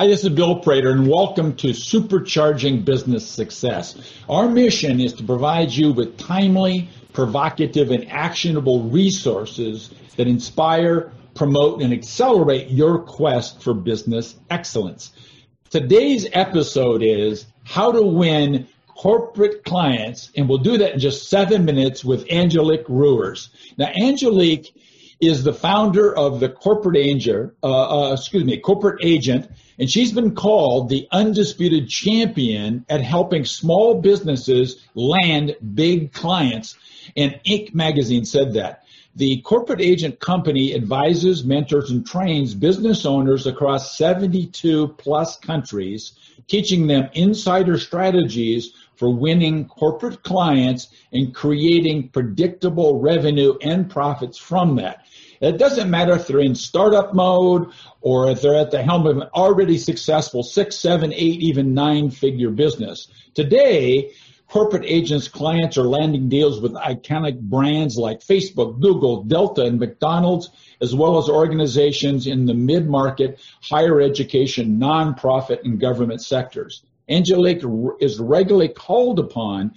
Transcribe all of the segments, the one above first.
Hi, this is Bill Prater, and welcome to Supercharging Business Success. Our mission is to provide you with timely, provocative, and actionable resources that inspire, promote, and accelerate your quest for business excellence. Today's episode is how to win corporate clients, and we'll do that in just seven minutes with Angelique Rewers. Now, Angelique is the founder of the corporate agent, uh, uh, excuse me, corporate agent, and she's been called the undisputed champion at helping small businesses land big clients. And Inc. magazine said that. The corporate agent company advises, mentors, and trains business owners across 72 plus countries, teaching them insider strategies for winning corporate clients and creating predictable revenue and profits from that. It doesn't matter if they're in startup mode or if they're at the helm of an already successful six, seven, eight, even nine figure business. Today, corporate agents' clients are landing deals with iconic brands like Facebook, Google, Delta, and McDonald's, as well as organizations in the mid market, higher education, nonprofit, and government sectors. Angelique is regularly called upon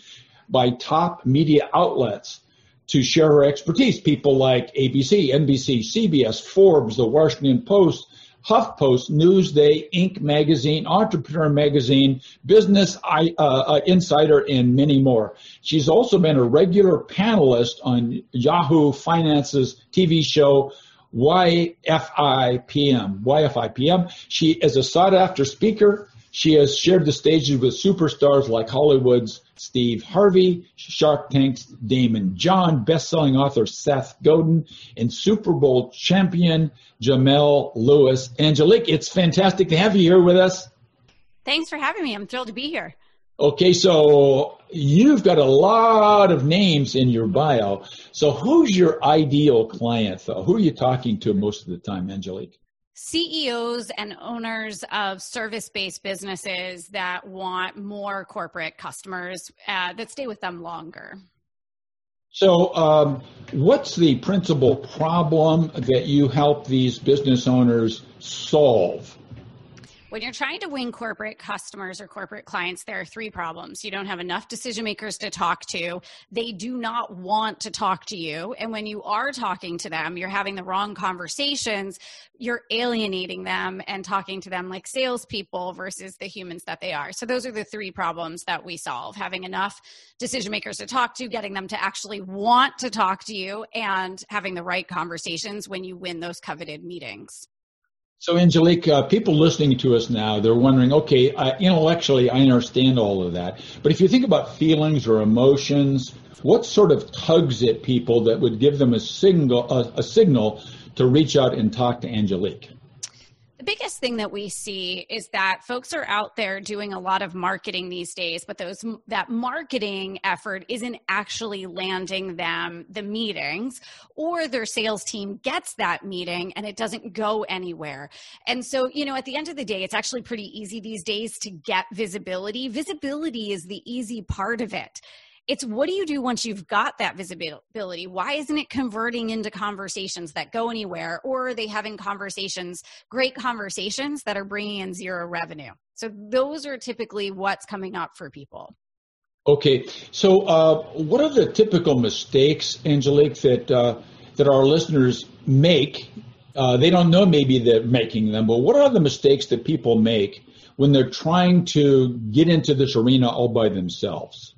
by top media outlets to share her expertise. People like ABC, NBC, CBS, Forbes, The Washington Post, HuffPost, Newsday, Inc. Magazine, Entrepreneur Magazine, Business uh, uh, Insider, and many more. She's also been a regular panelist on Yahoo Finance's TV show YFIPM. YFIPM. She is a sought after speaker. She has shared the stages with superstars like Hollywood's Steve Harvey, Shark Tank's Daymond John, best-selling author Seth Godin, and Super Bowl champion Jamal Lewis. Angelique, it's fantastic to have you here with us. Thanks for having me. I'm thrilled to be here. Okay, so you've got a lot of names in your bio. So who's your ideal client, though? Who are you talking to most of the time, Angelique? CEOs and owners of service based businesses that want more corporate customers uh, that stay with them longer. So, um, what's the principal problem that you help these business owners solve? When you're trying to win corporate customers or corporate clients, there are three problems. You don't have enough decision makers to talk to. They do not want to talk to you. And when you are talking to them, you're having the wrong conversations. You're alienating them and talking to them like salespeople versus the humans that they are. So those are the three problems that we solve having enough decision makers to talk to, getting them to actually want to talk to you, and having the right conversations when you win those coveted meetings. So, Angelique, uh, people listening to us now, they're wondering, okay, intellectually, I understand all of that. But if you think about feelings or emotions, what sort of tugs at people that would give them a signal, a, a signal to reach out and talk to Angelique? The biggest thing that we see is that folks are out there doing a lot of marketing these days, but those that marketing effort isn't actually landing them the meetings or their sales team gets that meeting and it doesn't go anywhere. And so, you know, at the end of the day, it's actually pretty easy these days to get visibility. Visibility is the easy part of it it's what do you do once you've got that visibility? Why isn't it converting into conversations that go anywhere? Or are they having conversations, great conversations that are bringing in zero revenue? So those are typically what's coming up for people. Okay, so uh, what are the typical mistakes, Angelique, that uh, that our listeners make? Uh, they don't know maybe they're making them, but what are the mistakes that people make when they're trying to get into this arena all by themselves?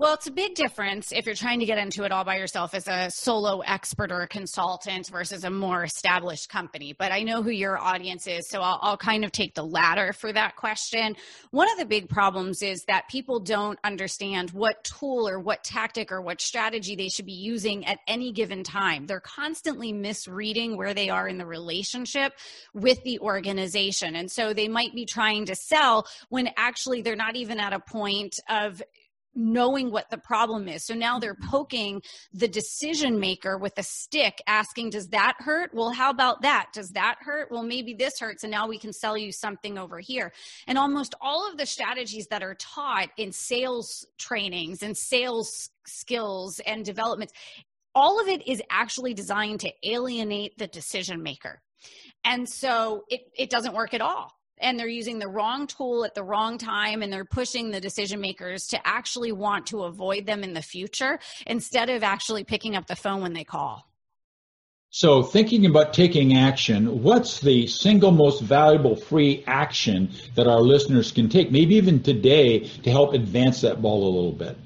Well, it's a big difference if you're trying to get into it all by yourself as a solo expert or a consultant versus a more established company. But I know who your audience is, so I'll, I'll, kind of take the latter for that question. One of the big problems is that people don't understand what tool or what tactic or what strategy they should be using at any given time. They're constantly misreading where they are in the relationship with the organization. And so they might be trying to sell when actually they're not even at a point of knowing what the problem is. So now they're poking the decision maker with a stick, asking, Does that hurt? Well, how about that? Does that hurt? Well, maybe this hurts, and now we can sell you something over here. And almost all of the strategies that are taught in sales trainings and sales skills and developments, all of it is actually designed to alienate the decision maker. And so it, it doesn't work at all and they're using the wrong tool at the wrong time and they're pushing the decision makers to actually want to avoid them in the future instead of actually picking up the phone when they call. So, thinking about taking action, what's the single most valuable free action that our listeners can take, maybe even today, to help advance that ball a little bit?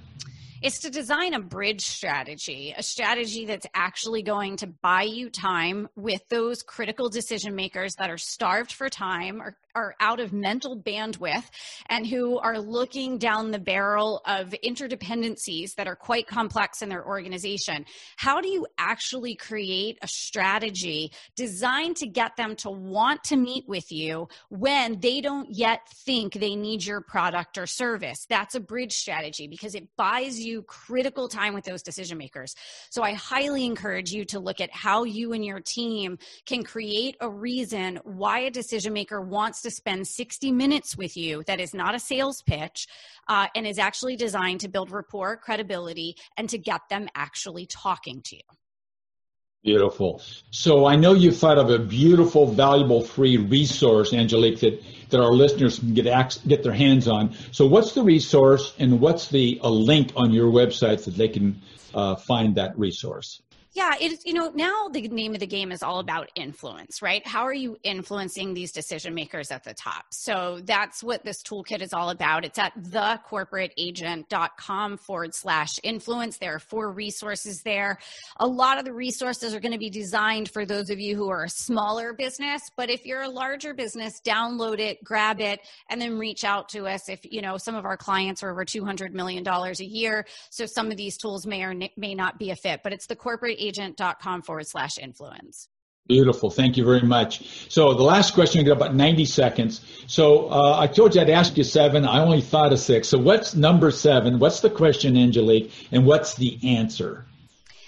It's to design a bridge strategy, a strategy that's actually going to buy you time with those critical decision makers that are starved for time or are out of mental bandwidth and who are looking down the barrel of interdependencies that are quite complex in their organization. How do you actually create a strategy designed to get them to want to meet with you when they don't yet think they need your product or service? That's a bridge strategy because it buys you critical time with those decision makers. So I highly encourage you to look at how you and your team can create a reason why a decision maker wants to spend 60 minutes with you that is not a sales pitch uh, and is actually designed to build rapport, credibility, and to get them actually talking to you. Beautiful. So I know you've thought of a beautiful, valuable, free resource, Angelique, that, that our listeners can get get their hands on. So what's the resource, and what's the a link on your website that they can uh, find that resource? Yeah, it's you know now the name of the game is all about influence, right? How are you influencing these decision makers at the top? So that's what this toolkit is all about. It's at thecorporateagent.com forward slash influence. There are four resources there. A lot of the resources are going to be designed for those of you who are a smaller business, but if you're a larger business, download it, grab it, and then reach out to us. If you know some of our clients are over two hundred million dollars a year, so some of these tools may or may not be a fit, but it's the corporate agent.com forward slash influence. Beautiful. Thank you very much. So the last question, we got about 90 seconds. So uh, I told you I'd ask you seven. I only thought of six. So what's number seven? What's the question, Angelique? And what's the answer?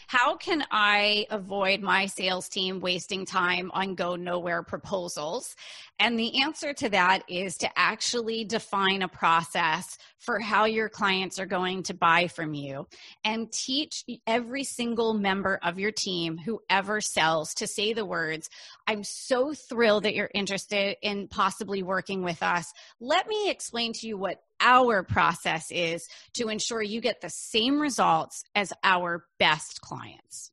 How can I avoid my sales team wasting time on go nowhere proposals? And the answer to that is to actually define a process for how your clients are going to buy from you and teach every single member of your team, whoever sells, to say the words, I'm so thrilled that you're interested in possibly working with us. Let me explain to you what our process is to ensure you get the same results as our best clients.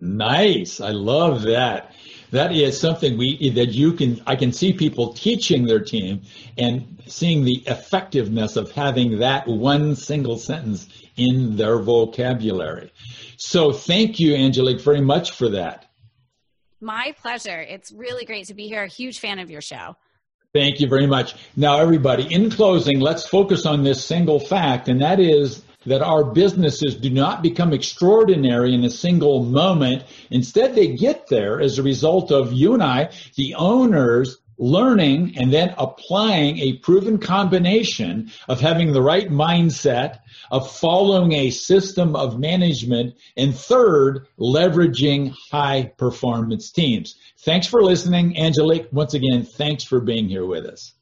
Nice. I love that. That is something we that you can I can see people teaching their team and seeing the effectiveness of having that one single sentence in their vocabulary. So thank you Angelique very much for that. My pleasure. It's really great to be here. A huge fan of your show. Thank you very much. Now everybody, in closing, let's focus on this single fact and that is that our businesses do not become extraordinary in a single moment. Instead, they get there as a result of you and I, the owners, learning and then applying a proven combination of having the right mindset, of following a system of management, and third, leveraging high performance teams. Thanks for listening. Angelique, once again, thanks for being here with us.